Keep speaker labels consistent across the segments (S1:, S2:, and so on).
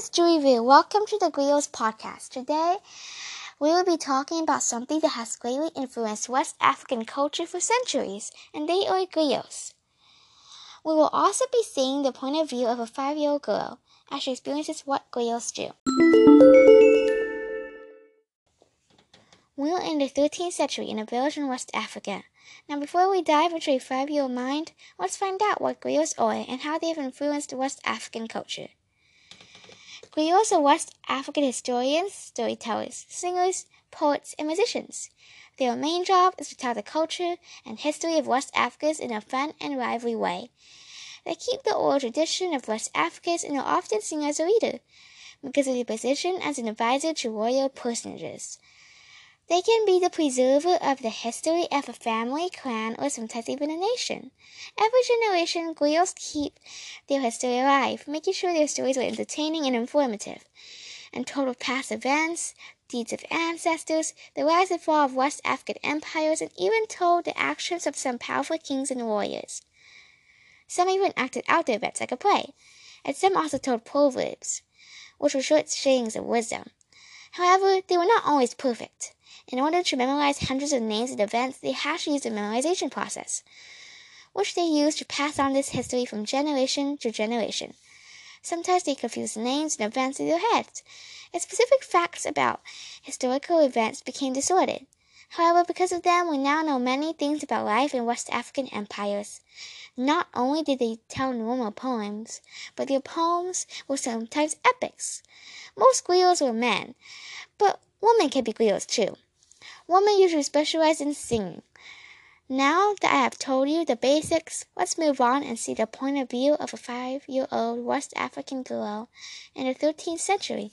S1: is Julie Vu. Welcome to the Griots podcast. Today, we will be talking about something that has greatly influenced West African culture for centuries, and they are griots. We will also be seeing the point of view of a five-year-old girl as she experiences what griots do. We are in the 13th century in a village in West Africa. Now, before we dive into a five-year-old mind, let's find out what griots are and how they have influenced West African culture. Griots are West African historians, storytellers, singers, poets, and musicians. Their main job is to tell the culture and history of West Africa in a fun and lively way. They keep the oral tradition of West Africa and are often seen as a leader because of their position as an advisor to royal personages. They can be the preserver of the history of a family, clan, or sometimes even a nation. Every generation, griots keep their history alive, making sure their stories are entertaining and informative, and told of past events, deeds of ancestors, the rise and fall of West African empires, and even told the actions of some powerful kings and warriors. Some even acted out their events like a play, and some also told proverbs, which were short sayings of wisdom. However, they were not always perfect. In order to memorize hundreds of names and events, they had to use the memorization process, which they used to pass on this history from generation to generation. Sometimes they confused names and events in their heads, and specific facts about historical events became distorted. However, because of them, we now know many things about life in West African empires. Not only did they tell normal poems, but their poems were sometimes epics. Most griots were men, but women can be griots too. Women usually specialize in singing. Now that I have told you the basics, let's move on and see the point of view of a five year old West African girl in the 13th century.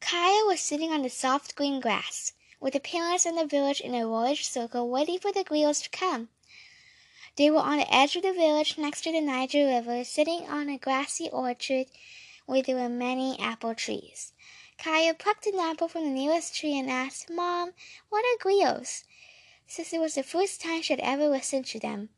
S1: Kaya was sitting on the soft green grass, with the parents and the village in a large circle waiting for the griots to come. They were on the edge of the village next to the Niger River, sitting on a grassy orchard where there were many apple trees. Kaya plucked an apple from the nearest tree and asked, Mom, what are griots? Since it was the first time she had ever listened to them.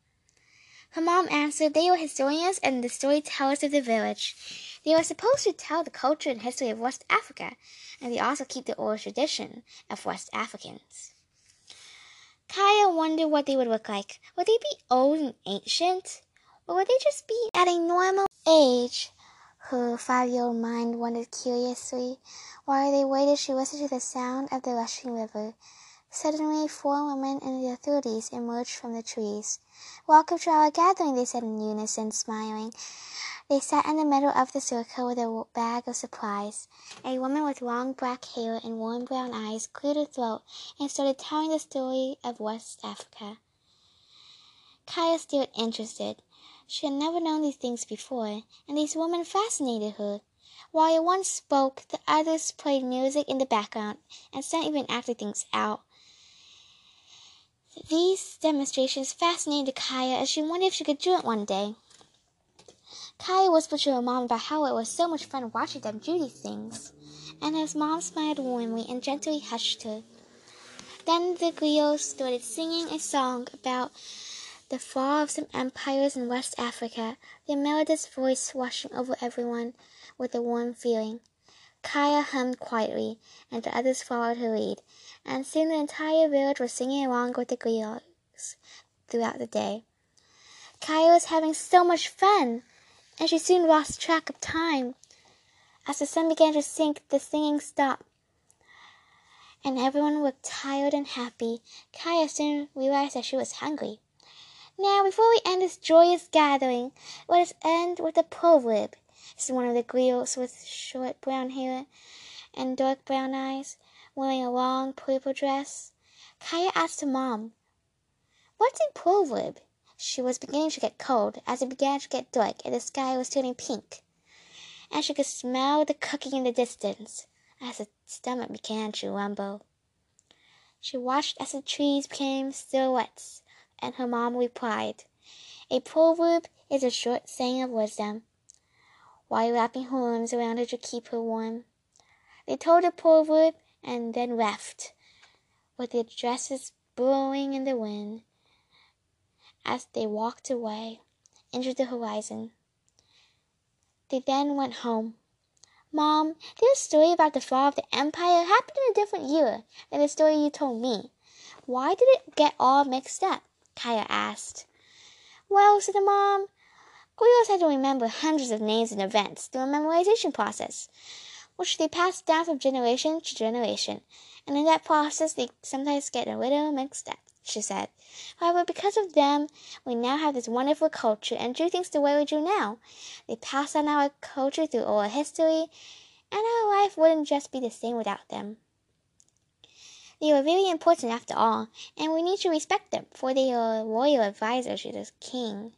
S1: Her mom answered they were historians and the storytellers of the village. They were supposed to tell the culture and history of West Africa, and they also keep the oral tradition of West Africans. Kaya wondered what they would look like. Would they be old and ancient? Or would they just be at a normal age? Her five-year-old mind wondered curiously. While they waited, she listened to the sound of the rushing river. Suddenly, four women in their thirties emerged from the trees. Welcome to our gathering, they said in unison, smiling. They sat in the middle of the circle with a bag of supplies. A woman with long black hair and warm brown eyes cleared her throat and started telling the story of West Africa. Kaya stared interested. She had never known these things before, and these women fascinated her. While one spoke, the others played music in the background, and some even acted things out. These demonstrations fascinated Kaya, and she wondered if she could do it one day. Kaya whispered to her mom about how it was so much fun watching them do these things, and his mom smiled warmly and gently hushed her. Then the griots started singing a song about the fall of some empires in West Africa, their melodious voice washing over everyone with a warm feeling. Kaya hummed quietly, and the others followed her lead, and soon the entire village was singing along with the griots throughout the day. Kaya was having so much fun, and she soon lost track of time. As the sun began to sink, the singing stopped, and everyone looked tired and happy. Kaya soon realized that she was hungry. Now, before we end this joyous gathering, let us end with a proverb. This is one of the griots with short brown hair and dark brown eyes, wearing a long purple dress. Kaya asked her mom, What's a proverb? She was beginning to get cold as it began to get dark and the sky was turning pink, and she could smell the cooking in the distance as her stomach began to rumble. She watched as the trees became silhouettes and her mom replied, A proverb is a short saying of wisdom, while wrapping her arms around her to keep her warm. They told the proverb and then left, with their dresses blowing in the wind as they walked away into the horizon. They then went home. Mom, this story about the fall of the empire happened in a different year than the story you told me. Why did it get all mixed up? Kaya asked. Well, said the mom, Griots had to remember hundreds of names and events through a memorization process, which they passed down from generation to generation, and in that process they sometimes get a little mixed up, she said. However, because of them, we now have this wonderful culture and do things the way we do now. They pass on our culture through oral history, and our life wouldn't just be the same without them. They are very important after all, and we need to respect them, for they are royal advisors to the king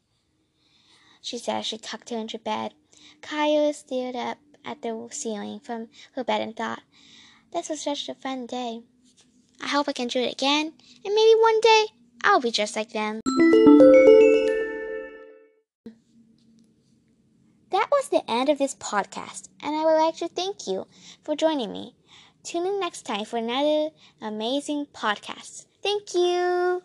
S1: she said as she tucked her into bed. Kaya stared up at the ceiling from her bed and thought, This was such a fun day. I hope I can do it again, and maybe one day I'll be just like them. That was the end of this podcast, and I would like to thank you for joining me. Tune in next time for another amazing podcast. Thank you.